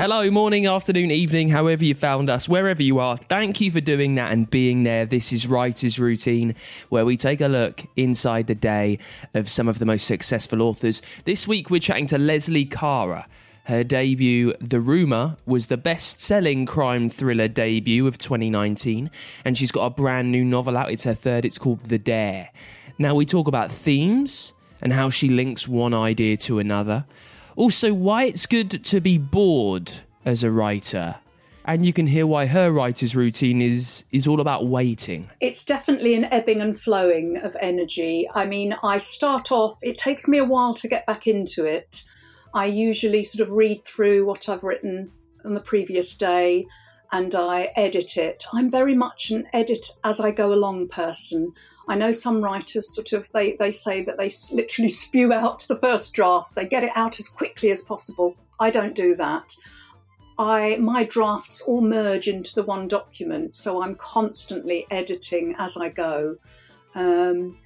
Hello, morning, afternoon, evening, however you found us, wherever you are. Thank you for doing that and being there. This is Writer's Routine, where we take a look inside the day of some of the most successful authors. This week, we're chatting to Lesley Kara. Her debut, The Rumour, was the best selling crime thriller debut of 2019, and she's got a brand new novel out. It's her third, it's called The Dare. Now, we talk about themes and how she links one idea to another. Also, why it's good to be bored as a writer. And you can hear why her writer's routine is is all about waiting. It's definitely an ebbing and flowing of energy. I mean, I start off, it takes me a while to get back into it. I usually sort of read through what I've written on the previous day and I edit it. I'm very much an edit as I go along person. I know some writers sort of they, they say that they literally spew out the first draft. They get it out as quickly as possible. I don't do that. I my drafts all merge into the one document, so I'm constantly editing as I go. Um,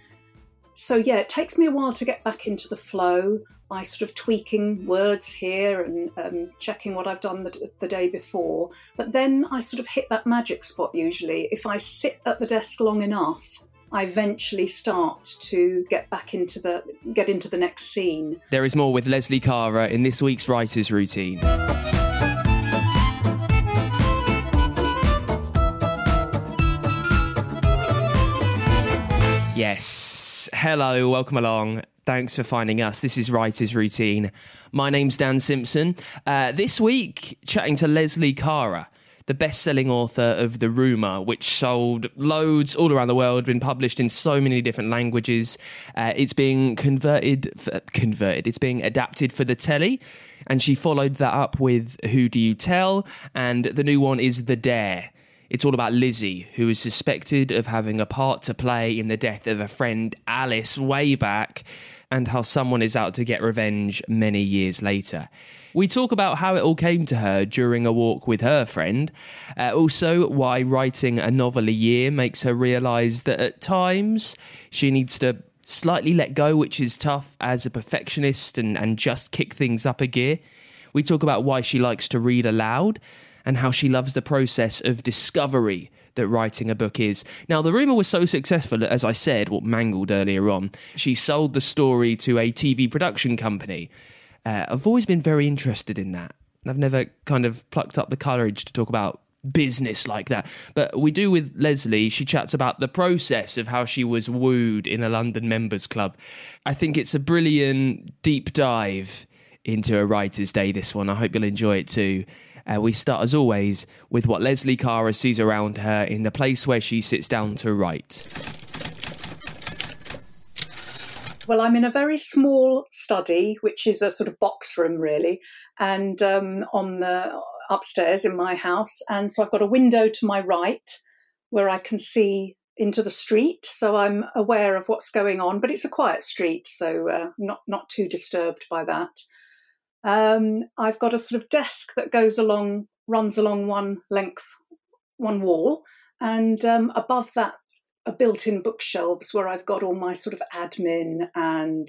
so yeah, it takes me a while to get back into the flow by sort of tweaking words here and um, checking what I've done the, the, day before. But then I sort of hit that magic spot usually. If I sit at the desk long enough, I eventually start to get back into the get into the next scene. There is more with Lesley Kara in this week's writer's routine. Yes. Hello, welcome along. Thanks for finding us. This is Writer's Routine. My name's Dan Simpson. Uh, this week, chatting to Lesley Kara, the best selling author of The Rumour, which sold loads all around the world, been published in so many different languages. Uh, it's being converted, converted, it's being adapted for the telly. And she followed that up with Who Do You Tell? And the new one is The Dare. It's all about Lizzie, who is suspected of having a part to play in the death of a friend, Alice, way back and how someone is out to get revenge many years later. We talk about how it all came to her during a walk with her friend. Uh, also, why writing a novel a year makes her realise that at times she needs to slightly let go, which is tough as a perfectionist, and, and just kick things up a gear. We talk about why she likes to read aloud and how she loves the process of discovery that writing a book is. Now, the rumour was so successful, as I said, what mangled earlier on, she sold the story to a TV production company. Uh, I've always been very interested in that. And I've never kind of plucked up the courage to talk about business like that. But we do with Lesley. She chats about the process of how she was wooed in a London members club. I think it's a brilliant deep dive into a writer's day, this one. I hope you'll enjoy it too. Uh, we start, as always, with what Lesley Kara sees around her in the place where she sits down to write. Well, I'm in a very small study, which is a sort of box room, really, and um, on the upstairs in my house. And so I've got a window to my right where I can see into the street, so I'm aware of what's going on. But it's a quiet street, so uh, not not too disturbed by that. Um, I've got a sort of desk that goes along, runs along one length, one wall, and um, above that are built-in bookshelves where I've got all my sort of admin and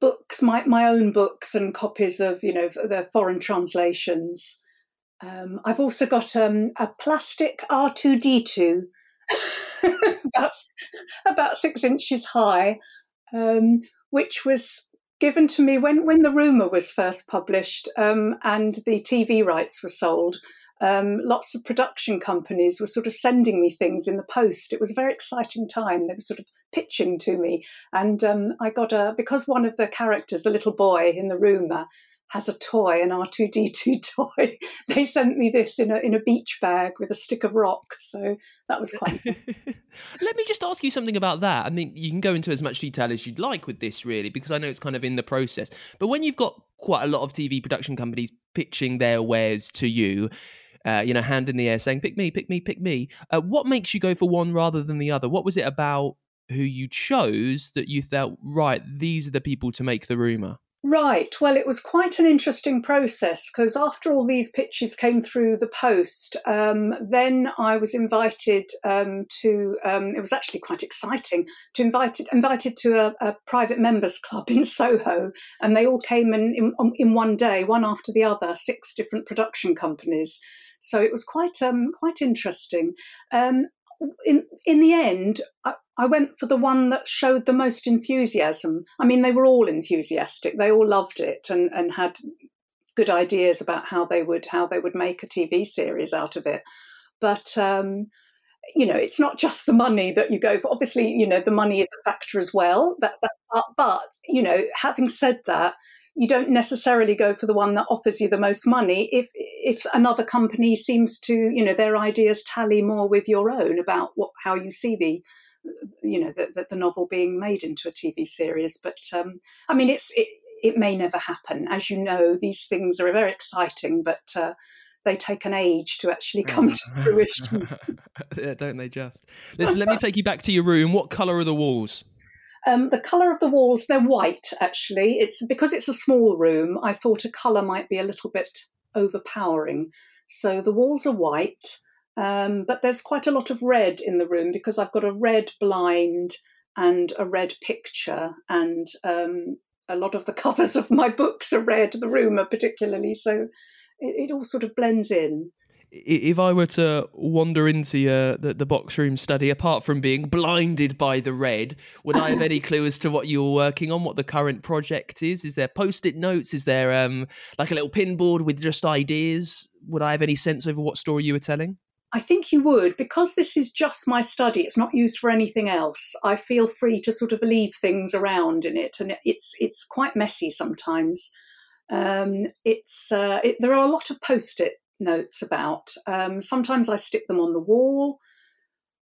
books, my my own books and copies of you know the foreign translations. Um, I've also got um, a plastic R2D2 about, about six inches high, um, which was given to me when, when the rumour was first published um, and the TV rights were sold. Um, lots of production companies were sort of sending me things in the post. It was a very exciting time. They were sort of pitching to me, and um, I got a because one of the characters, the little boy in the rumour, has a toy, an R2D2 toy. they sent me this in a in a beach bag with a stick of rock. So that was quite Let me just ask you something about that. I mean, you can go into as much detail as you'd like with this really because I know it's kind of in the process. But when you've got quite a lot of TV production companies pitching their wares to you, uh, you know, hand in the air saying, pick me, pick me, pick me. Uh, what makes you go for one rather than the other? What was it about who you chose that you felt, right, these are the people to make the rumour? Right. Well, it was quite an interesting process because after all these pitches came through the post, um, then I was invited um, to. Um, it was actually quite exciting to invited invited to a, a, private members club in Soho, and they all came in, in, in one day, one after the other, six different production companies. So it was quite um, quite interesting. Um, in in the end, I, I went for the one that showed the most enthusiasm. I mean, they were all enthusiastic. They all loved it and, and had good ideas about how they would how they would make a TV series out of it. But um, you know, it's not just the money that you go for. Obviously, you know, the money is a factor as well. That, that but you know, having said that, you don't necessarily go for the one that offers you the most money if if another company seems to you know their ideas tally more with your own about what how you see the you know, the, the, the, novel being made into a TV series. But um, I mean, it's it, it may never happen. As you know, these things are very exciting, but uh, they take an age to actually come to fruition. yeah, don't they just? Listen, let me take you back to your room. What colour are the walls? Um, the colour of the walls, they're white actually. It's because it's a small room, I thought a colour might be a little bit overpowering. So the walls are white. Um, but there's quite a lot of red in the room because I've got a red blind and a red picture, and um, a lot of the covers of my books are red, the room are particularly. So it, it all sort of blends in if I were to wander into uh, the, the box room study, apart from being blinded by the red, would I have any clue as to what you're working on, what the current project is? Is there post it notes? Is there um, like a little pinboard with just ideas? Would I have any sense over what story you were telling? I think you would, because this is just my study. It's not used for anything else. I feel free to sort of leave things around in it, and it's it's quite messy sometimes. Um, it's uh, it, there are a lot of post-it notes about. Um, sometimes I stick them on the wall,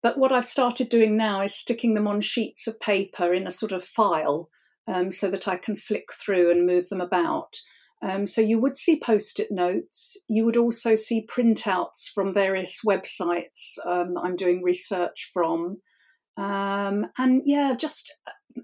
but what I've started doing now is sticking them on sheets of paper in a sort of file, um, so that I can flick through and move them about. Um, so you would see post it notes. You would also see printouts from various websites um, that I'm doing research from. Um, and yeah, just uh,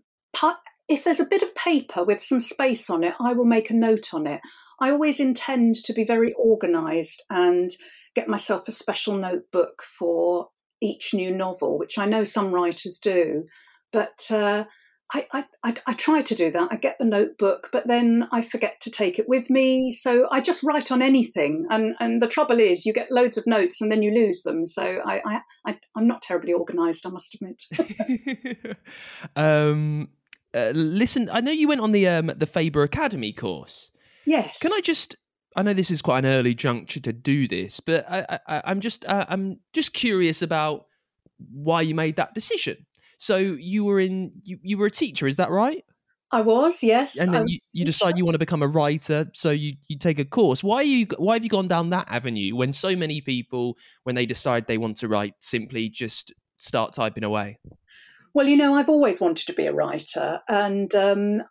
if there's a bit of paper with some space on it, I will make a note on it. I always intend to be very organised and get myself a special notebook for each new novel, which I know some writers do. But uh, I, I, I, try to do that. I get the notebook, but then I forget to take it with me. So I just write on anything. And, and the trouble is, you get loads of notes and then you lose them. So I, I, I, am not terribly organised, I must admit. um, uh, listen, I know you went on the um, the Faber Academy course. Yes. Can I just I know this is quite an early juncture to do this, but I, am just uh, I'm just curious about why you made that decision. So you were in you, you were a teacher, is that right? I was, yes. And then you, you decide you want to become a writer, so you, you take a course. Why you why have you gone down that avenue when so many people, when they decide they want to write, simply just start typing away? Well, you know, I've always wanted to be a writer, and um,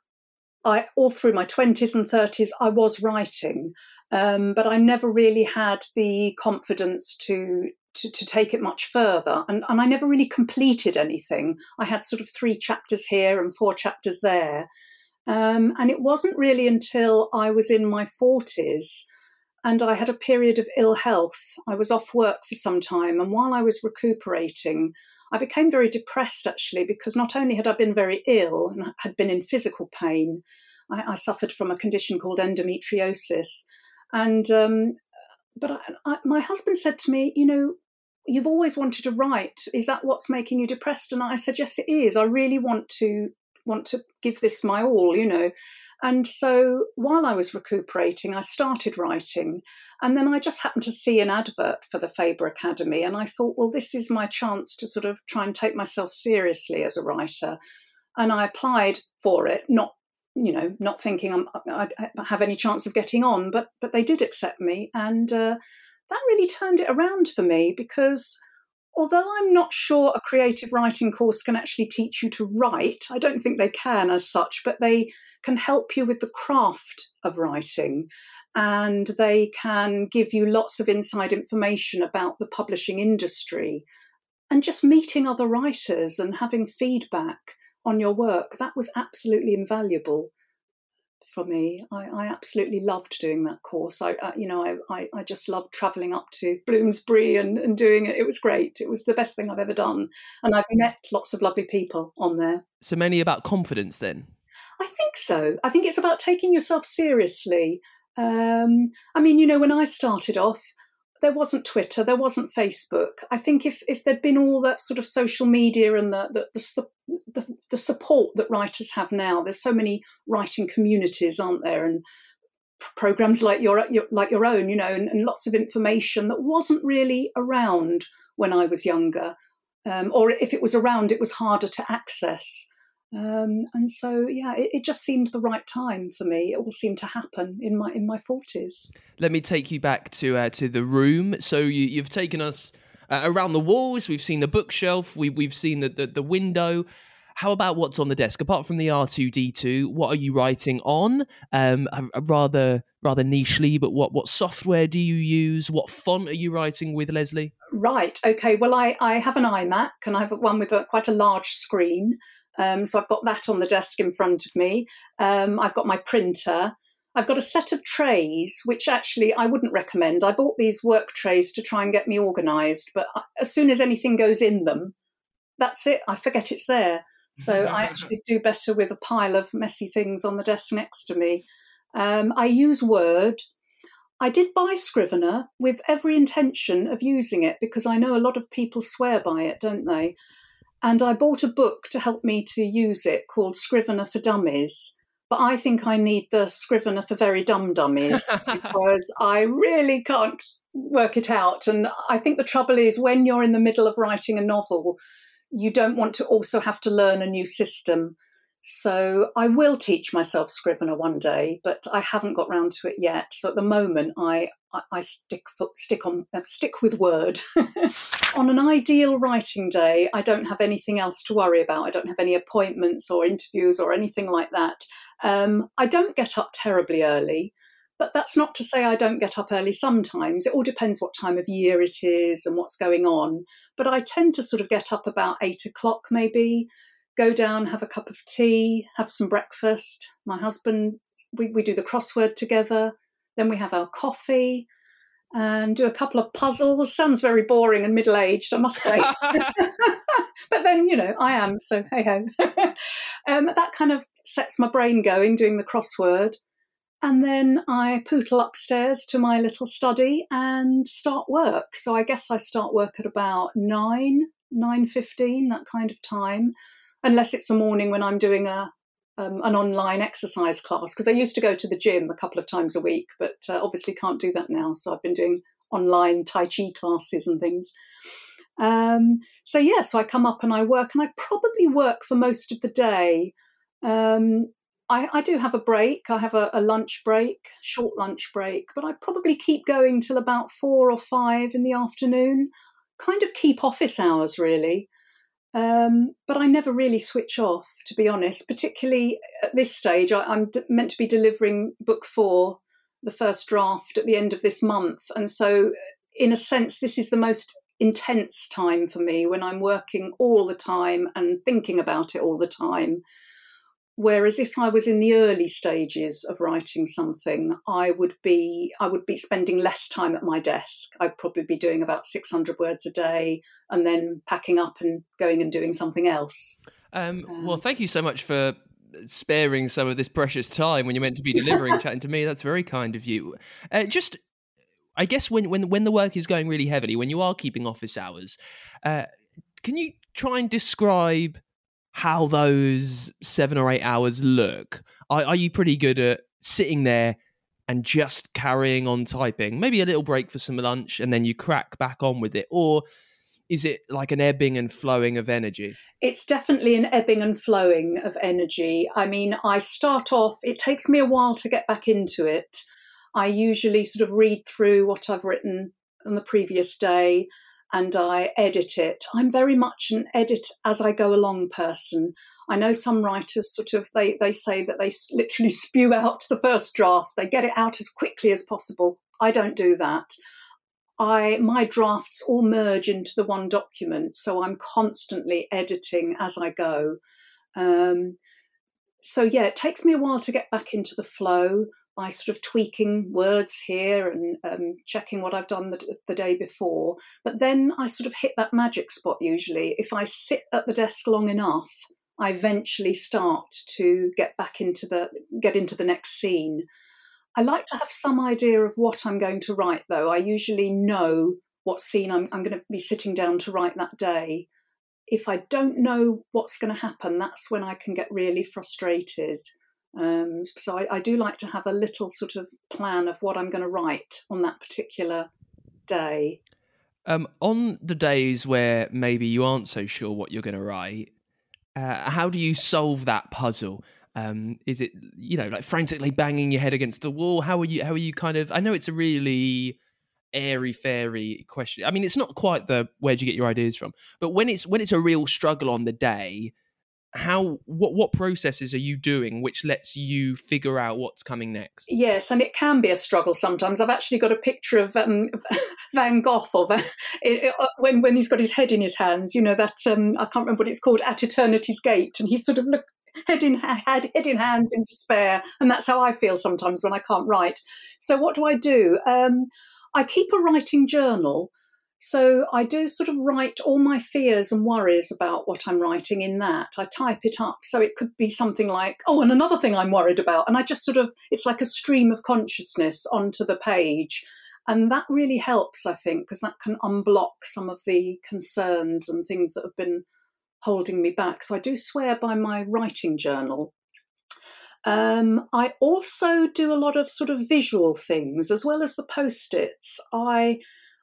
I all through my twenties and thirties, I was writing, um, but I never really had the confidence to to, to take it much further. And, and I never really completed anything. I had sort of three chapters here and four chapters there. Um, and it wasn't really until I was in my 40s and I had a period of ill health. I was off work for some time. And while I was recuperating, I became very depressed actually, because not only had I been very ill and had been in physical pain, I, I suffered from a condition called endometriosis. And um, but I, I, my husband said to me, you know, you've always wanted to write. Is that what's making you depressed? And I said, yes, it is. I really want to want to give this my all, you know. And so while I was recuperating, I started writing. And then I just happened to see an advert for the Faber Academy. And I thought, well, this is my chance to sort of try and take myself seriously as a writer. And I applied for it, not you know, not thinking I'm, I'd have any chance of getting on, but but they did accept me, and uh, that really turned it around for me because although I'm not sure a creative writing course can actually teach you to write, I don't think they can as such, but they can help you with the craft of writing and they can give you lots of inside information about the publishing industry. And just meeting other writers and having feedback on your work, that was absolutely invaluable for me. I, I absolutely loved doing that course. I, I you know, I, I, just loved travelling up to Bloomsbury and, and doing it. It was great. It was the best thing I've ever done. And I've met lots of lovely people on there. So many about confidence then? I think so. I think it's about taking yourself seriously. Um, I mean, you know, when I started off, there wasn't Twitter, there wasn't Facebook. I think if if there'd been all that sort of social media and the the, the the, the support that writers have now, there's so many writing communities, aren't there, and programs like your, your like your own, you know, and, and, lots of information that wasn't really around when I was younger, um, or if it was around, it was harder to access. Um, and so, yeah, it, it, just seemed the right time for me. It all seemed to happen in my in my forties. Let me take you back to uh, to the room. So you, have taken us uh, around the walls. We've seen the bookshelf. We, we've seen the, the, the window. How about what's on the desk? Apart from the R two D two, what are you writing on? Um, rather rather nichely, but what what software do you use? What font are you writing with, Lesley? Right. Okay. Well, I I have an iMac and I have one with a, quite a large screen. Um, so I've got that on the desk in front of me. Um, I've got my printer. I've got a set of trays, which actually I wouldn't recommend. I bought these work trays to try and get me organised, but as soon as anything goes in them, that's it. I forget it's there. So I actually do better with a pile of messy things on the desk next to me. Um, I use Word. I did buy Scrivener with every intention of using it because I know a lot of people swear by it, don't they? And I bought a book to help me to use it called Scrivener for Dummies. But I think I need the Scrivener for Very Dumb Dummies because I really can't work it out. And I think the trouble is when you're in the middle of writing a novel, you don't want to also have to learn a new system. So I will teach myself Scrivener one day, but I haven't got round to it yet. So at the moment, I I, I stick stick on uh, stick with Word. on an ideal writing day, I don't have anything else to worry about. I don't have any appointments or interviews or anything like that. Um, I don't get up terribly early. But that's not to say I don't get up early sometimes. It all depends what time of year it is and what's going on. But I tend to sort of get up about eight o'clock, maybe, go down, have a cup of tea, have some breakfast. My husband, we, we do the crossword together. Then we have our coffee and do a couple of puzzles. Sounds very boring and middle aged, I must say. but then, you know, I am, so hey ho. um, that kind of sets my brain going doing the crossword. And then I pootle upstairs to my little study and start work. So I guess I start work at about nine, nine fifteen, that kind of time unless it's a morning when I'm doing a um, an online exercise class because I used to go to the gym a couple of times a week, but uh, obviously can't do that now. So I've been doing online Tai Chi classes and things. Um, so yeah, so I come up and I work, and I probably work for most of the day. Um, I, I, do have a break. I have a, a, lunch break, short lunch break, but I probably keep going till about four or five in the afternoon. Kind of keep office hours really. Um, but I never really switch off, to be honest. Particularly at this stage, I, am d- meant to be delivering book four, the first draft, at the end of this month, and so in a sense, this is the most intense time for me when I'm working all the time and thinking about it all the time. Whereas if I was in the early stages of writing something, I would be I would be spending less time at my desk. I'd probably be doing about 600 words a day and then packing up and going and doing something else. Um, well, thank you so much for sparing some of this precious time when you're meant to be delivering, chatting to me. That's very kind of you. Uh, just I guess when when when the work is going really heavily, when you are keeping office hours, uh, can you try and describe how those seven or eight hours look? Are, are you pretty good at sitting there and just carrying on typing? Maybe a little break for some lunch, and then you crack back on with it, or is it like an ebbing and flowing of energy? It's definitely an ebbing and flowing of energy. I mean, I start off, it takes me a while to get back into it. I usually sort of read through what I've written on the previous day and I edit it. I'm very much an edit as I go along person. I know some writers sort of they they say that they literally spew out the first draft. They get it out as quickly as possible. I don't do that. I my drafts all merge into the one document, so I'm constantly editing as I go. Um, so yeah, it takes me a while to get back into the flow by sort of tweaking words here and um, checking what I've done the, the, day before. But then I sort of hit that magic spot usually. If I sit at the desk long enough, I eventually start to get back into the get into the next scene. I like to have some idea of what I'm going to write though. I usually know what scene I'm, I'm going to be sitting down to write that day. If I don't know what's going to happen, that's when I can get really frustrated. Um, so I, I, do like to have a little sort of plan of what I'm going to write on that particular day. Um, on the days where maybe you aren't so sure what you're going to write, uh, how do you solve that puzzle? Um, is it you know like frantically banging your head against the wall? How are you? How are you kind of? I know it's a really airy fairy question. I mean, it's not quite the where do you get your ideas from, but when it's when it's a real struggle on the day, how what what processes are you doing which lets you figure out what's coming next? Yes and it can be a struggle sometimes. I've actually got a picture of um, van gogh of uh, it, uh, when when he's got his head in his hands you know that um, i can't remember what it's called at eternity's gate and he's sort of look head in head, head in hands in despair and that's how i feel sometimes when i can't write. So what do i do? Um, i keep a writing journal so I do sort of write all my fears and worries about what I'm writing in that. I type it up. So it could be something like, oh, and another thing I'm worried about. And I just sort of, it's like a stream of consciousness onto the page. And that really helps, I think, because that can unblock some of the concerns and things that have been holding me back. So I do swear by my writing journal. Um, I also do a lot of sort of visual things as well as the post its. I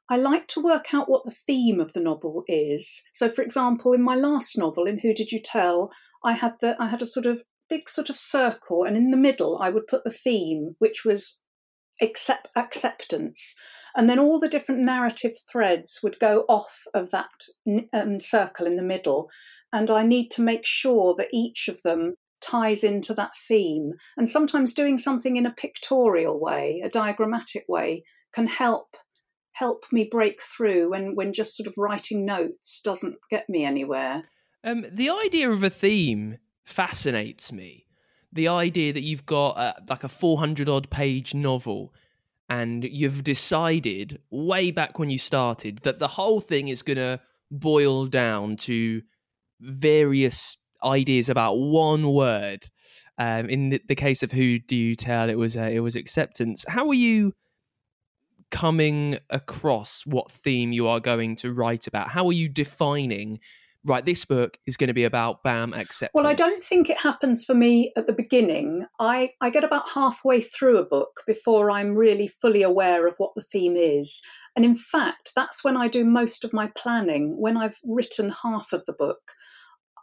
I like to work out what the theme of the novel is. So, for example, in my last novel, in Who Did You Tell, I had the I had a sort of big sort of circle, and in the middle I would put the theme, which was accept acceptance, and then all the different narrative threads would go off of that um, circle in the middle, and I need to make sure that each of them ties into that theme. And sometimes doing something in a pictorial way, a diagrammatic way, can help help me break through when when just sort of writing notes doesn't get me anywhere. Um, the idea of a theme fascinates me. The idea that you've got a, like a 400 odd page novel and you've decided way back when you started that the whole thing is going to boil down to various ideas about one word. Um, in the, the, case of who do you tell, it was uh, it was acceptance. How are you coming across what theme you are going to write about? How are you defining? Right, this book is going to be about BAM acceptance. Well, I don't think it happens for me at the beginning. I, I get about halfway through a book before I'm really fully aware of what the theme is. And in fact, that's when I do most of my planning, when I've written half of the book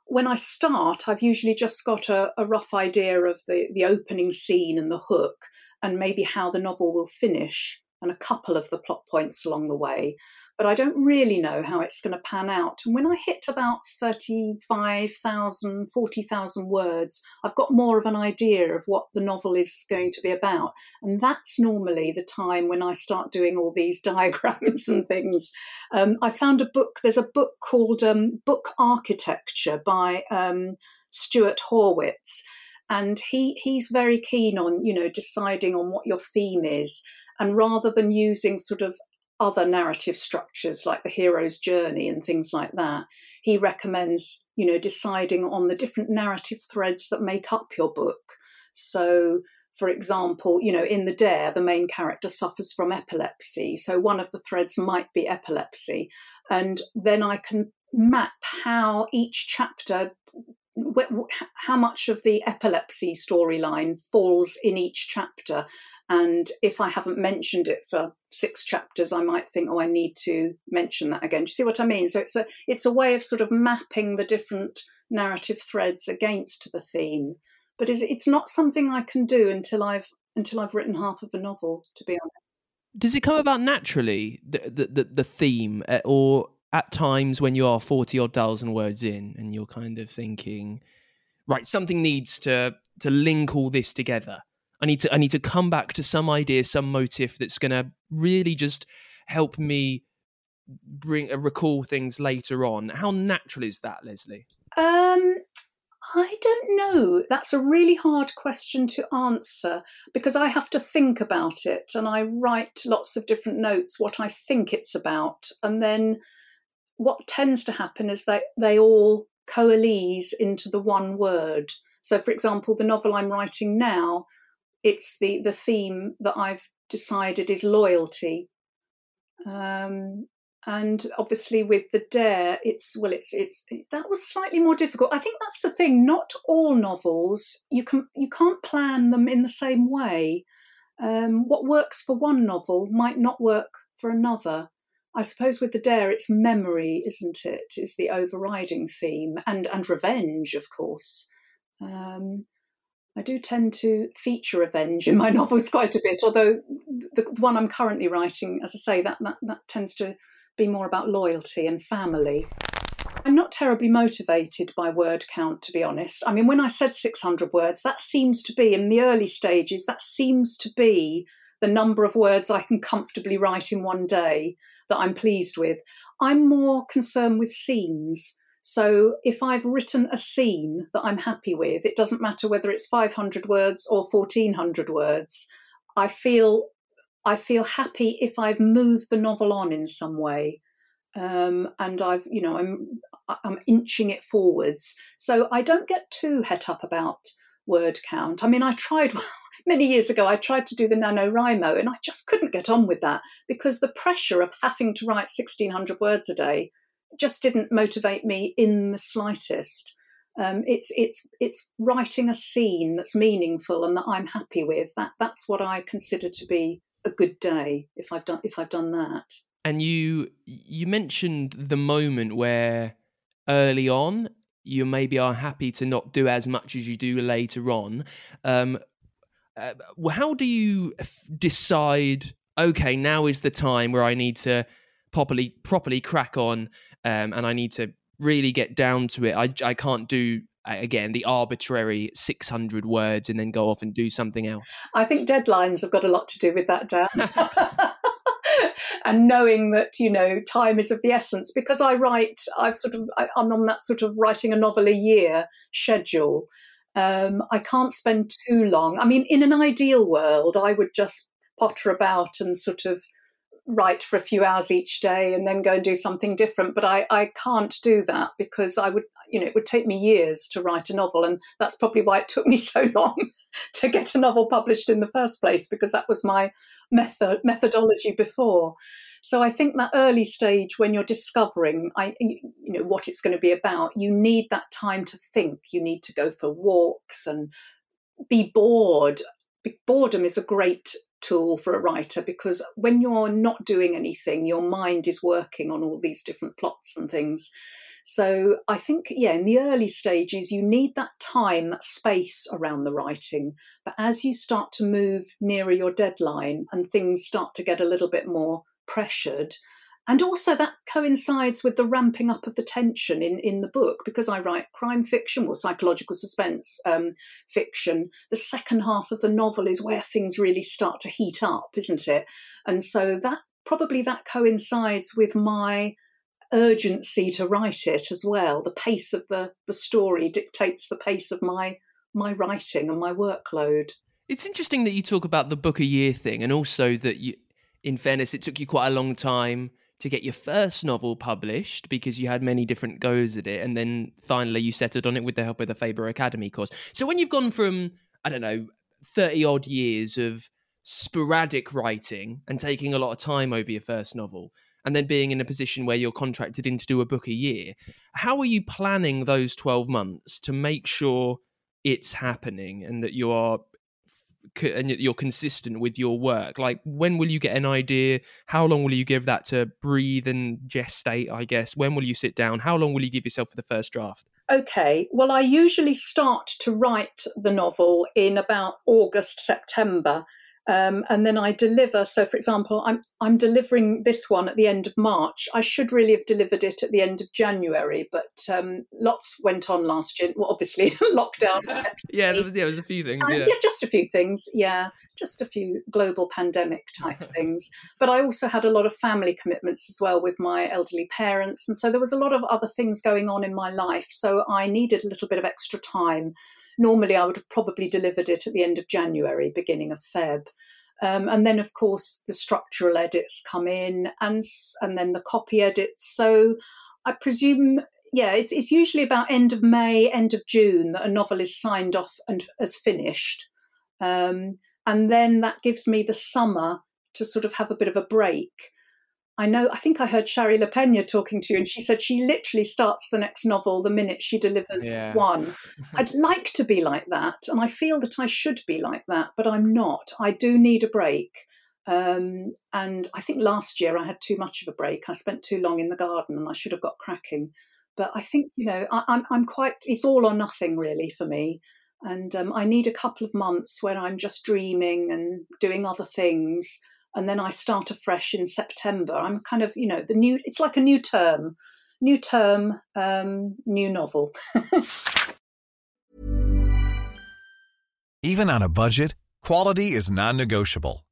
when I start, I've usually just got a, a, rough idea of the, the opening scene and the hook and maybe how the novel will finish and a couple of the plot points along the way. But I don't really know how it's going to pan out. And when I hit about 35,000, 40,000 words, I've got more of an idea of what the novel is going to be about. And that's normally the time when I start doing all these diagrams and things. Um, I found a book, there's a book called um, Book Architecture by um, Stuart Horowitz and he he's very keen on you know deciding on what your theme is and rather than using sort of other narrative structures like the hero's journey and things like that, he recommends, you know, deciding on the different narrative threads that make up your book. So, for example, you know, in the Dare, the main character suffers from epilepsy. So one of the threads might be epilepsy. And then I can map how each chapter how much of the epilepsy storyline falls in each chapter. And if I haven't mentioned it for six chapters, I might think, oh, I need to mention that again. Do you see what I mean? So it's a it's a way of sort of mapping the different narrative threads against the theme. But it's not something I can do until I've until I've written half of a novel. To be honest, does it come about naturally the the, the, the theme, uh, or at times when you are 40 odd thousand words in and you're kind of thinking right something needs to to link all this together i need to i need to come back to some idea some motif that's going to really just help me bring uh, recall things later on how natural is that lesley um I don't know. That's a really hard question to answer because I have to think about it and I write lots of different notes what I think it's about. And then what tends to happen is that they all coalesce into the one word. So, for example, the novel I'm writing now, it's the the theme that I've decided is loyalty. Um, and obviously with the dare it's well it's it's that was slightly more difficult i think that's the thing not all novels you can you can't plan them in the same way um, what works for one novel might not work for another I suppose with the dare, it's memory, isn't it? Is the overriding theme, and and revenge, of course. Um, I do tend to feature revenge in my novels quite a bit, although the, one I'm currently writing, as I say, that, that that tends to be more about loyalty and family. I'm not terribly motivated by word count, to be honest. I mean, when I said 600 words, that seems to be, in the early stages, that seems to be the number of words I can comfortably write in one day that I'm pleased with. I'm more concerned with scenes. So if I've written a scene that I'm happy with, it doesn't matter whether it's 500 words or 1400 words. I feel I feel happy if I've moved the novel on in some way. Um, and I've, you know, I'm I'm inching it forwards. So I don't get too het up about word count. I mean, I tried many years ago, I tried to do the NaNoWriMo and I just couldn't get on with that because the pressure of having to write 1600 words a day just didn't motivate me in the slightest. Um, it's it's it's writing a scene that's meaningful and that I'm happy with. That that's what I consider to be a good day if I've done if I've done that. And you you mentioned the moment where early on you maybe are happy to not do as much as you do later on. Um, uh, how do you f- decide? Okay, now is the time where I need to properly properly crack on, um, and I need to really get down to it. I I can't do again the arbitrary 600 words and then go off and do something else i think deadlines have got a lot to do with that dan and knowing that you know time is of the essence because i write i've sort of I, i'm on that sort of writing a novel a year schedule um, I can't spend too long. I mean, in an ideal world, I would just potter about and sort of write for a few hours each day and then go and do something different. But I, I can't do that because I would, you know, it would take me years to write a novel. And that's probably why it took me so long to get a novel published in the first place, because that was my method methodology before. So I think that early stage when you're discovering, I, you know, what it's going to be about, you need that time to think. You need to go for walks and be bored. Boredom is a great tool for a writer because when you're not doing anything, your mind is working on all these different plots and things. So I think, yeah, in the early stages, you need that time, that space around the writing. But as you start to move nearer your deadline and things start to get a little bit more pressured. And also, that coincides with the ramping up of the tension in, in the book because I write crime fiction or psychological suspense um, fiction. The second half of the novel is where things really start to heat up, isn't it? And so, that probably that coincides with my urgency to write it as well. The pace of the, the story dictates the pace of my my writing and my workload. It's interesting that you talk about the book a year thing and also that you in fairness, it took you quite a long time to get your first novel published because you had many different goes at it, and then finally you settled on it with the help of the Faber Academy course. So when you've gone from I don't know 30 odd years of sporadic writing and taking a lot of time over your first novel and then being in a position where you're contracted in to do a book a year how are you planning those 12 months to make sure it's happening and that you are and you're consistent with your work. Like when will you get an idea? How long will you give that to breathe and gestate i guess? When will you sit down? How long will you give yourself for the first draft? Okay well i usually start to write the novel in about august september um, and then I deliver. So, for example, I'm I'm delivering this one at the end of March. I should really have delivered it at the end of January, but um, lots went on last year. Well, obviously, lockdown. yeah, there was yeah, there was a few things. Yeah. yeah, just a few things. Yeah, just a few global pandemic type things. But I also had a lot of family commitments as well with my elderly parents, and so there was a lot of other things going on in my life. So I needed a little bit of extra time normally I would have probably delivered it at the end of January, beginning of Feb. Um, and then, of course, the structural edits come in, and and then the copy edits. So, I presume, yeah, it's it's usually about end of May, end of June that a novel is signed off and as finished, um, and then that gives me the summer to sort of have a bit of a break. I know, I think I heard Shari LaPena talking to you, and she said she literally starts the next novel the minute she delivers yeah. one. I'd like to be like that, and I feel that I should be like that, but I'm not. I do need a break. Um, and I think last year I had too much of a break. I spent too long in the garden, and I should have got cracking. But I think, you know, I, I'm, I'm quite, it's all or nothing really for me. And um, I need a couple of months where I'm just dreaming and doing other things and then I start afresh in September. I'm kind of, you know, the new, it's like a new term, new term, um, new novel. Even on a budget, quality is non negotiable.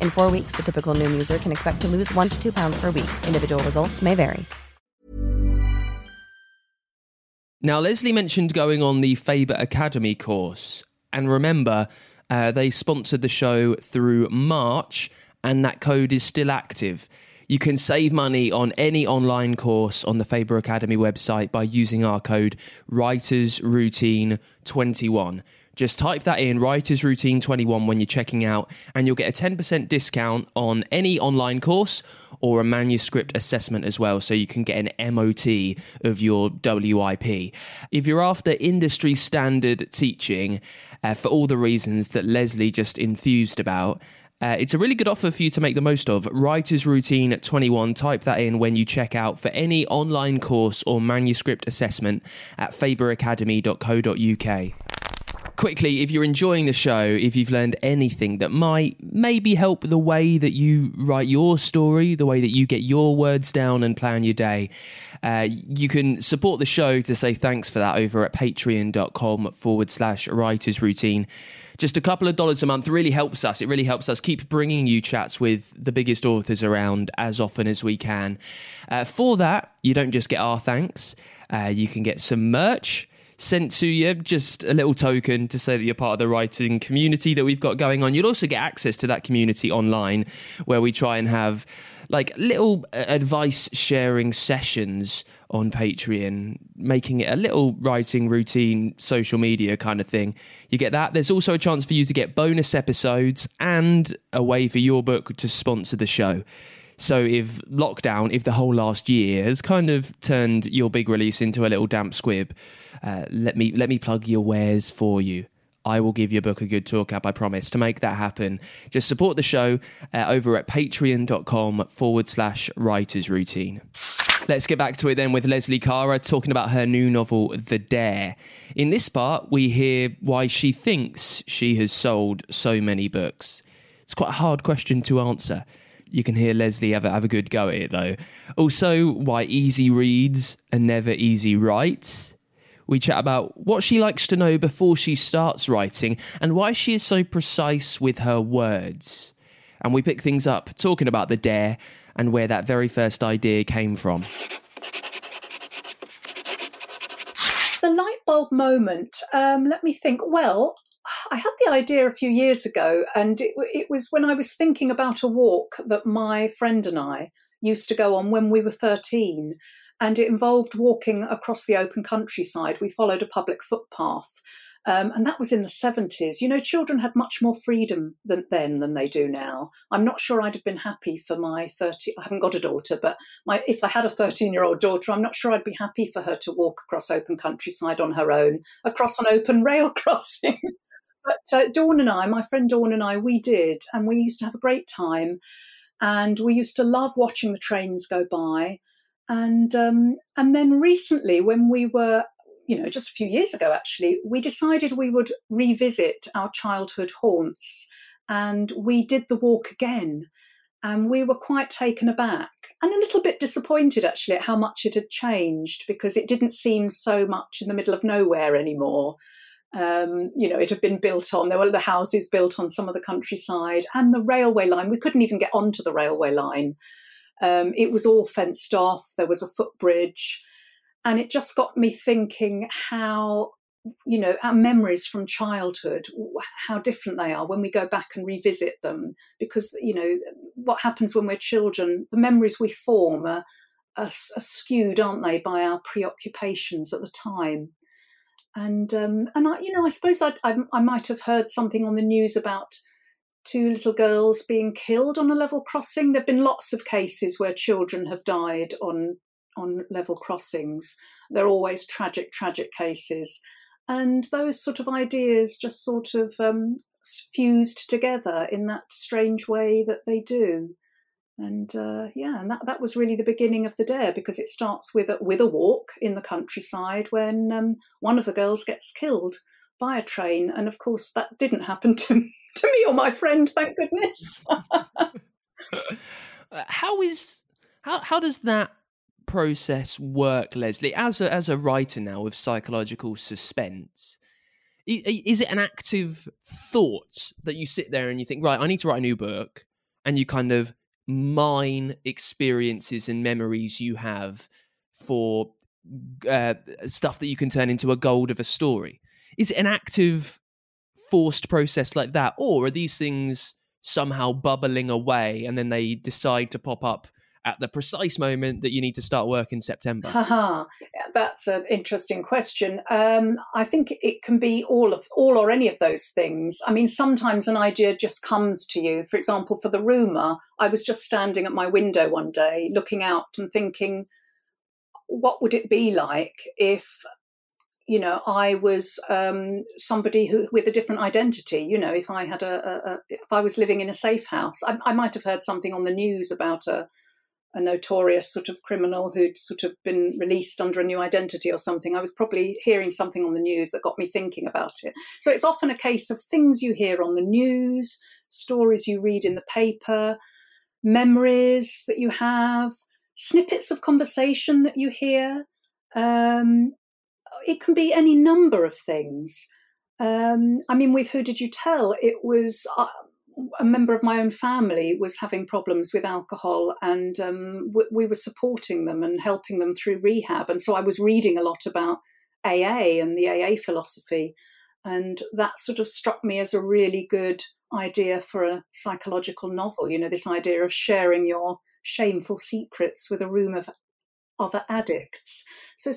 In four weeks, the typical Noom user can expect to lose one to two pounds per week. Individual results may vary. Now, Lesley mentioned going on the Faber Academy course. And remember, uh, they sponsored the show through March, and that code is still active. You can save money on any online course on the Faber Academy website by using our code Writers Routine 21. Just type that in, Writers Routine 21, when you're checking out, and you'll get a 10% discount on any online course or a manuscript assessment as well, so you can get an MOT of your WIP. If you're after industry standard teaching, uh, for all the reasons that Lesley just enthused about, uh, it's a really good offer for you to make the most of. Writer's Routine 21. Type that in when you check out for any online course or manuscript assessment at faberacademy.co.uk quickly, if you're enjoying the show, if you've learned anything that might maybe help the way that you write your story, the way that you get your words down and plan your day, uh, you can support the show to say thanks for that over at patreon.com forward slash writers routine. Just a couple of dollars a month really helps us. It really helps us keep bringing you chats with the biggest authors around as often as we can. Uh, for that, you don't just get our thanks, uh, you can get some merch sent to you, just a little token to say that you're part of the writing community that we've got going on. You'll also get access to that community online where we try and have like little uh, advice sharing sessions on Patreon, making it a little writing routine, social media kind of thing. You get that. There's also a chance for you to get bonus episodes and a way for your book to sponsor the show. So if lockdown, if the whole last year has kind of turned your big release into a little damp squib, uh, let me let me plug your wares for you. I will give your book a good talk up, I promise. To make that happen, just support the show uh, over at patreon.com forward slash writers routine. Let's get back to it then with Lesley Kara talking about her new novel, The Dare. In this part, we hear why she thinks she has sold so many books. It's quite a hard question to answer. You can hear Lesley have a, have a good go at it though. Also, why easy reads are never easy writes we chat about what she likes to know before she starts writing and why she is so precise with her words. And we pick things up talking about the dare and where that very first idea came from. The light bulb moment, um, let me think. Well, I had the idea a few years ago, and it, it was when I was thinking about a walk that my friend and I used to go on when we were 13 and it involved walking across the open countryside. We followed a public footpath. Um, and that was in the 70s. You know, children had much more freedom than, then than they do now. I'm not sure I'd have been happy for my 30, I haven't got a daughter, but my, if I had a 13 year old daughter, I'm not sure I'd be happy for her to walk across open countryside on her own, across an open rail crossing. But uh, Dawn and I, my friend Dawn and I, we did, and we used to have a great time. And we used to love watching the trains go by and um, and then recently, when we were, you know, just a few years ago, actually, we decided we would revisit our childhood haunts, and we did the walk again, and we were quite taken aback and a little bit disappointed actually at how much it had changed because it didn't seem so much in the middle of nowhere anymore. Um, you know, it had been built on, there were the houses built on some of the countryside and the railway line. We couldn't even get onto the railway line. Um, it was all fenced off, there was a footbridge. And it just got me thinking how, you know, our memories from childhood, how different they are when we go back and revisit them. Because, you know, what happens when we're children, the memories we form are, are, are skewed, aren't they, by our preoccupations at the time. And um, and I, you know, I suppose I, I, I might have heard something on the news about two little girls being killed on a level crossing. There have been lots of cases where children have died on on level crossings. They're always tragic, tragic cases, and those sort of ideas just sort of um, fused together in that strange way that they do. And uh, yeah, and that, that was really the beginning of the dare because it starts with a, with a walk in the countryside when um, one of the girls gets killed by a train, and of course that didn't happen to to me or my friend. Thank goodness. how is how how does that process work, Lesley? As a as a writer now with psychological suspense, is it an active thought that you sit there and you think, right, I need to write a new book, and you kind of mine experiences and memories you have for uh, stuff that you can turn into a gold of a story? is it an active forced process like that or are these things somehow bubbling away and then they decide to pop up at the precise moment that you need to start work in September? That's an interesting question. Um, I think it can be all of all or any of those things. I mean, sometimes an idea just comes to you. For example, for the rumor, I was just standing at my window one day, looking out and thinking, what would it be like if you know, I was um, somebody who with a different identity. You know, if I had a, a, a if I was living in a safe house, I, I, might have heard something on the news about a, a notorious sort of criminal who'd sort of been released under a new identity or something. I was probably hearing something on the news that got me thinking about it. So it's often a case of things you hear on the news, stories you read in the paper, memories that you have, snippets of conversation that you hear. Um, it can be any number of things. Um, I mean, with Who Did You Tell? It was uh, a member of my own family was having problems with alcohol, and um, we, we were supporting them and helping them through rehab. And so I was reading a lot about AA and the AA philosophy. And that sort of struck me as a really good idea for a psychological novel. You know, this idea of sharing your shameful secrets with a room of other addicts. So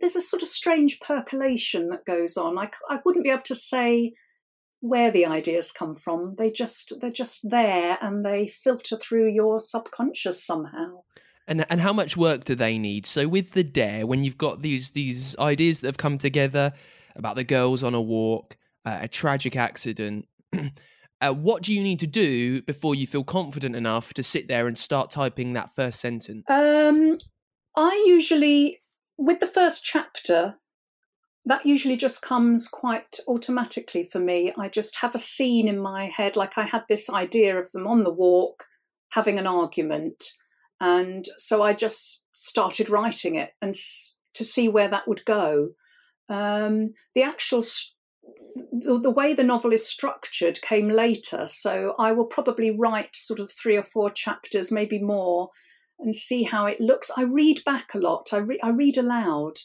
there's a sort of strange percolation that goes on. I, I wouldn't be able to say where the ideas come from. They just they're just there and they filter through your subconscious somehow. And and how much work do they need? So with the dare, when you've got these these ideas that have come together about the girls on a walk, uh, a tragic accident. Uh, what do you need to do before you feel confident enough to sit there and start typing that first sentence? Um, I usually, with the first chapter, that usually just comes quite automatically for me. I just have a scene in my head, like I had this idea of them on the walk having an argument. And so I just started writing it and s- to see where that would go. Um, the actual st- the, way the novel is structured came later, so I will probably write sort of three or four chapters, maybe more, and see how it looks. I read back a lot. I, re- I read aloud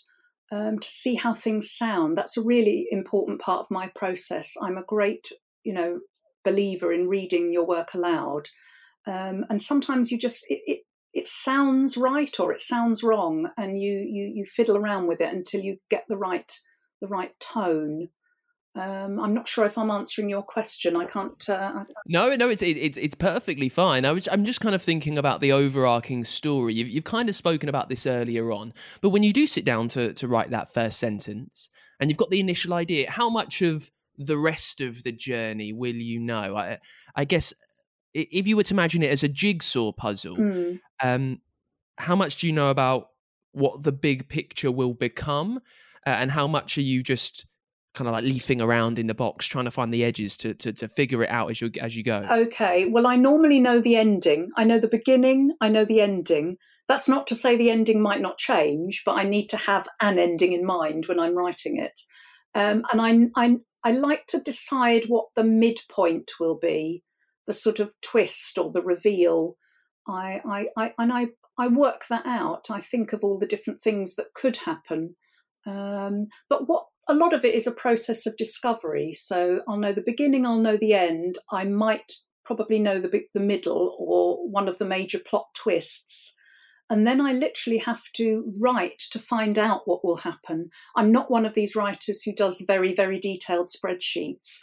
um, to see how things sound. That's a really important part of my process. I'm a great, you know, believer in reading your work aloud, um, and sometimes you just it, it it sounds right or it sounds wrong, and you you you fiddle around with it until you get the right the right tone. Um, I'm not sure if I'm answering your question. I can't. Uh, no, no, it's it's it's perfectly fine. I was I'm just kind of thinking about the overarching story. You've you've kind of spoken about this earlier on, but when you do sit down to to write that first sentence and you've got the initial idea, how much of the rest of the journey will you know? I I guess if you were to imagine it as a jigsaw puzzle, mm. um, how much do you know about what the big picture will become, uh, and how much are you just kind of like leafing around in the box trying to find the edges to, to, to figure it out as you as you go. Okay well i normally know the ending. I know the beginning i know the ending. That's not to say the ending might not change but i need to have an ending in mind when i'm writing it. Um, and I, I i like to decide what the midpoint will be the sort of twist or the reveal. I i, I and i i work that out. I think of all the different things that could happen. Um, but what a lot of it is a process of discovery. So I'll know the beginning, I'll know the end. I might probably know the the middle or one of the major plot twists. And then I literally have to write to find out what will happen. I'm not one of these writers who does very, very detailed spreadsheets.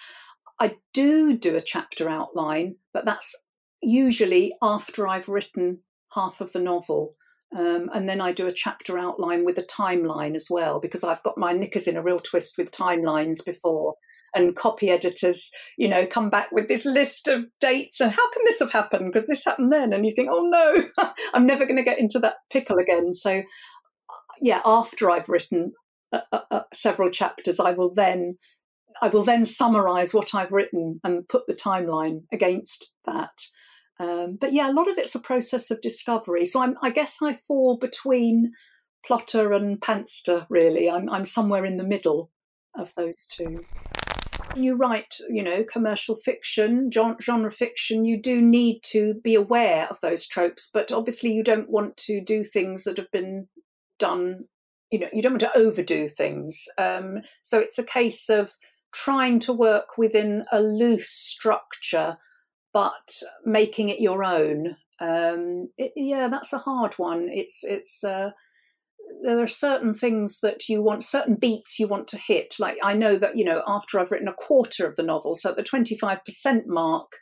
I do do a chapter outline, but that's usually after I've written half of the novel. Um, and then I do a chapter outline with a timeline as well, because I've got my knickers in a real twist with timelines before. And copy editors, you know, come back with this list of dates and how can this have happened? Because this happened then. And you think, oh no, I'm never going to get into that pickle again. So, yeah, after I've written uh, uh, uh, several chapters, I will then I will then summarize what I've written and put the timeline against that. Um, but yeah, a lot of it's a process of discovery. So I'm, I guess I fall between plotter and pantster. Really, I'm, I'm somewhere in the middle of those two. When you write, you know, commercial fiction, genre fiction, you do need to be aware of those tropes. But obviously, you don't want to do things that have been done. You know, you don't want to overdo things. Um, so it's a case of trying to work within a loose structure but making it your own, um, it, yeah, that's a hard one. It's it's uh, there are certain things that you want, certain beats you want to hit. Like I know that you know after I've written a quarter of the novel, so at the twenty five percent mark,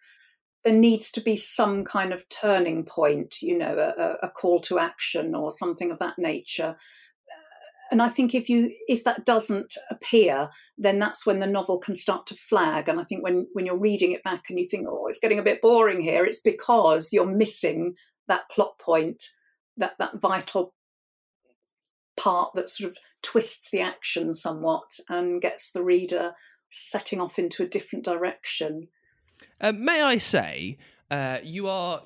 there needs to be some kind of turning point, you know, a, a, call to action or something of that nature and I think if you if that doesn't appear, then that's when the novel can start to flag. And I think when when you're reading it back and you think, oh, it's getting a bit boring here, it's because you're missing that plot point, that that vital part that sort of twists the action somewhat and gets the reader setting off into a different direction. Uh, may I say, uh, you are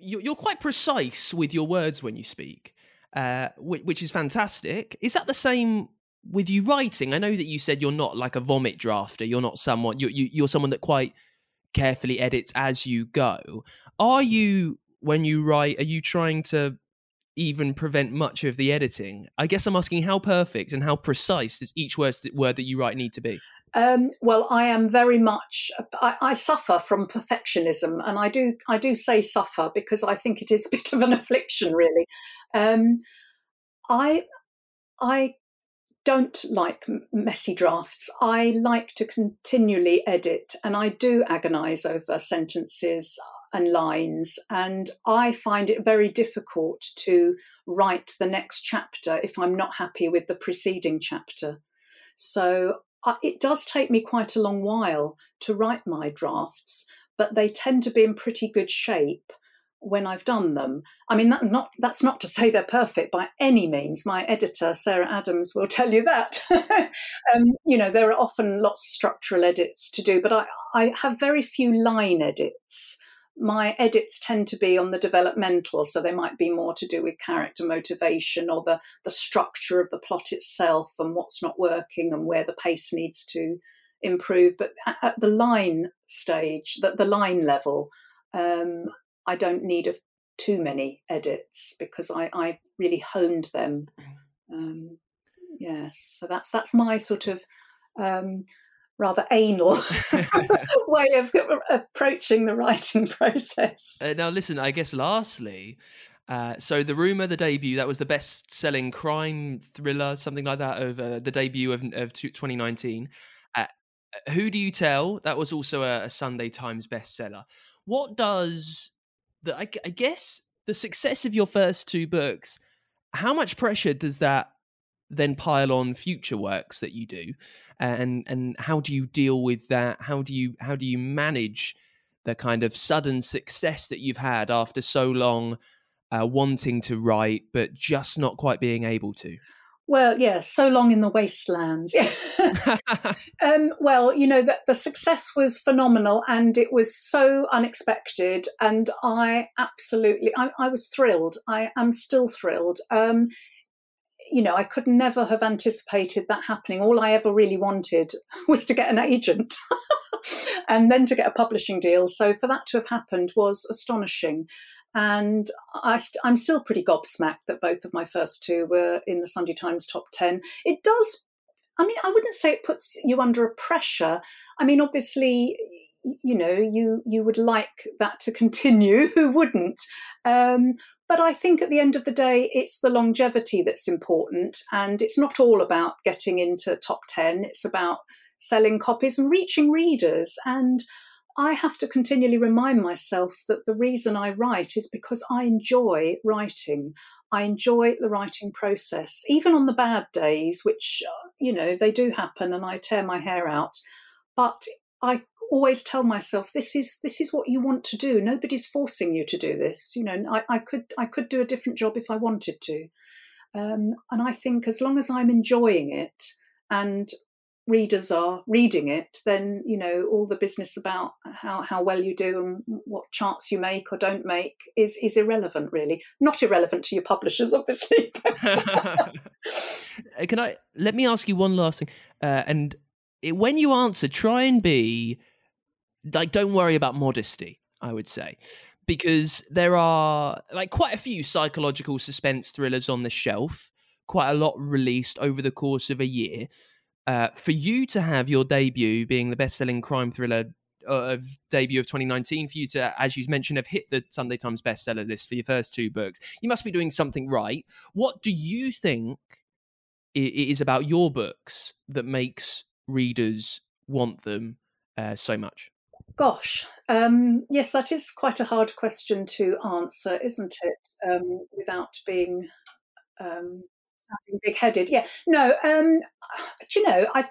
you're quite precise with your words when you speak uh, which, which is fantastic. Is that the same with you writing? I know that you said you're not like a vomit drafter. You're not someone. You're you, you're someone that quite carefully edits as you go. Are you when you write? Are you trying to even prevent much of the editing? I guess I'm asking how perfect and how precise does each word, word that you write need to be? Um, well, I am very much. I, I, suffer from perfectionism, and I do. I do say suffer because I think it is a bit of an affliction, really. Um, I, I don't like messy drafts. I like to continually edit, and I do agonise over sentences and lines. And I find it very difficult to write the next chapter if I'm not happy with the preceding chapter. So it does take me quite a long while to write my drafts, but they tend to be in pretty good shape when I've done them. I mean, that not that's not to say they're perfect by any means. My editor, Sarah Adams, will tell you that. um, you know, there are often lots of structural edits to do, but I, I have very few line edits my edits tend to be on the developmental, so they might be more to do with character motivation or the, the structure of the plot itself and what's not working and where the pace needs to improve. But at, at the line stage, that the line level, um, I don't need a, too many edits because I, I really honed them. Um, yes, so that's that's my sort of um, rather anal way of approaching the writing process. Uh, now, listen, I guess lastly, uh, so the rumor, the debut, that was the best-selling crime thriller, something like that, of uh, the debut of, of 2019. Uh, who do you tell? That was also a, a Sunday Times bestseller. What does the? I, I guess the success of your first two books. How much pressure does that then pile on future works that you do and and how do you deal with that how do you how do you manage the kind of sudden success that you've had after so long uh, wanting to write but just not quite being able to well, yeah, so long in the wastelands. um, well, you know, that the success was phenomenal and it was so unexpected. And I absolutely, I, I was thrilled. I am still thrilled. Um, you know, I could never have anticipated that happening. All I ever really wanted was to get an agent and then to get a publishing deal. So for that to have happened was astonishing. And I i st- I'm still pretty gobsmacked that both of my first two were in the Sunday Times top 10. It does, I mean, I wouldn't say it puts you under a pressure. I mean, obviously, you know you you would like that to continue who wouldn't um, but i think at the end of the day it's the longevity that's important and it's not all about getting into top 10 it's about selling copies and reaching readers and I have to continually remind myself that the reason I write is because I enjoy writing. I enjoy the writing process, even on the bad days, which, uh, you know, they do happen and I tear my hair out. But I always tell myself this is this is what you want to do. Nobody's forcing you to do this. You know i, I could i could do a different job if i wanted to. Um, and i think as long as i'm enjoying it and readers are reading it then you know all the business about how, how well you do and what charts you make or don't make is is irrelevant really. Not irrelevant to your publishers obviously. Can i let me ask you one last thing. Uh, and when you answer try and be like don't worry about modesty i would say because there are like quite a few psychological suspense thrillers on the shelf quite a lot released over the course of a year. Uh, for you to have your debut being the best-selling crime thriller uh, of debut of 2019 for you to as you mentioned have hit the sunday times bestseller list for your first two books you must be doing something right. What do you think it is about your books that makes readers want them uh, so much Gosh, um, yes, that is quite a hard question to answer, isn't it? Um, without being um, big-headed. Yeah, no. Um, do you know? I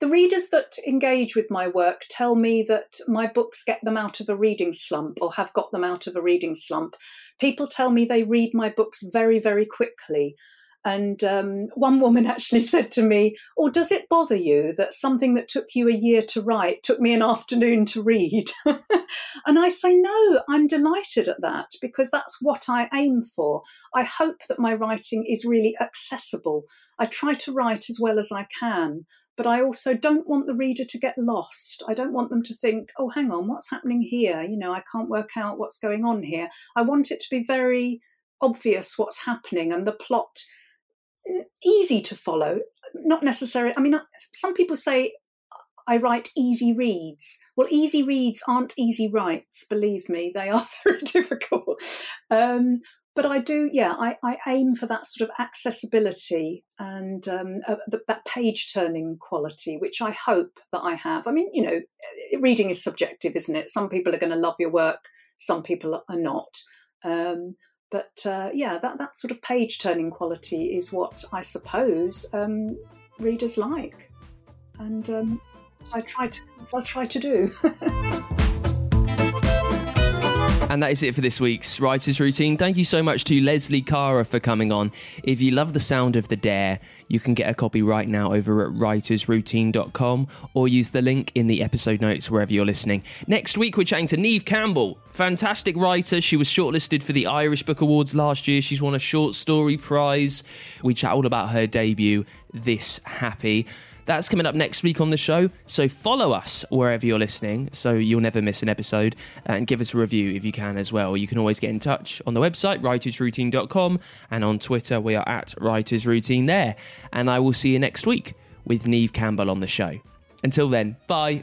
the readers that engage with my work tell me that my books get them out of a reading slump or have got them out of a reading slump. People tell me they read my books very, very quickly. And um, one woman actually said to me, Or oh, does it bother you that something that took you a year to write took me an afternoon to read? and I say, No, I'm delighted at that because that's what I aim for. I hope that my writing is really accessible. I try to write as well as I can, but I also don't want the reader to get lost. I don't want them to think, Oh, hang on, what's happening here? You know, I can't work out what's going on here. I want it to be very obvious what's happening and the plot easy to follow. Not necessarily. I mean, some people say I write easy reads. Well, easy reads aren't easy writes, believe me, they are very difficult. Um, but I do, yeah, I, I, aim for that sort of accessibility and um, uh, the, that page turning quality, which I hope that I have. I mean, you know, reading is subjective, isn't it? Some people are going to love your work, some people are not. Um, but uh, yeah, that, that sort of page turning quality is what I suppose um, readers like, and um, I try to I try to do. And that is it for this week's Writer's Routine. Thank you so much to Lesley Kara for coming on. If you love the sound of the dare, you can get a copy right now over at writersroutine.com or use the link in the episode notes wherever you're listening. Next week, we're chatting to Niamh Campbell, fantastic writer. She was shortlisted for the Irish Book Awards last year. She's won a short story prize. We chat all about her debut, This Happy. That's coming up next week on the show. So follow us wherever you're listening so you'll never miss an episode and give us a review if you can as well. You can always get in touch on the website, writersroutine.com, and on Twitter, we are at writersroutine there. And I will see you next week with Niamh Campbell on the show. Until then, bye.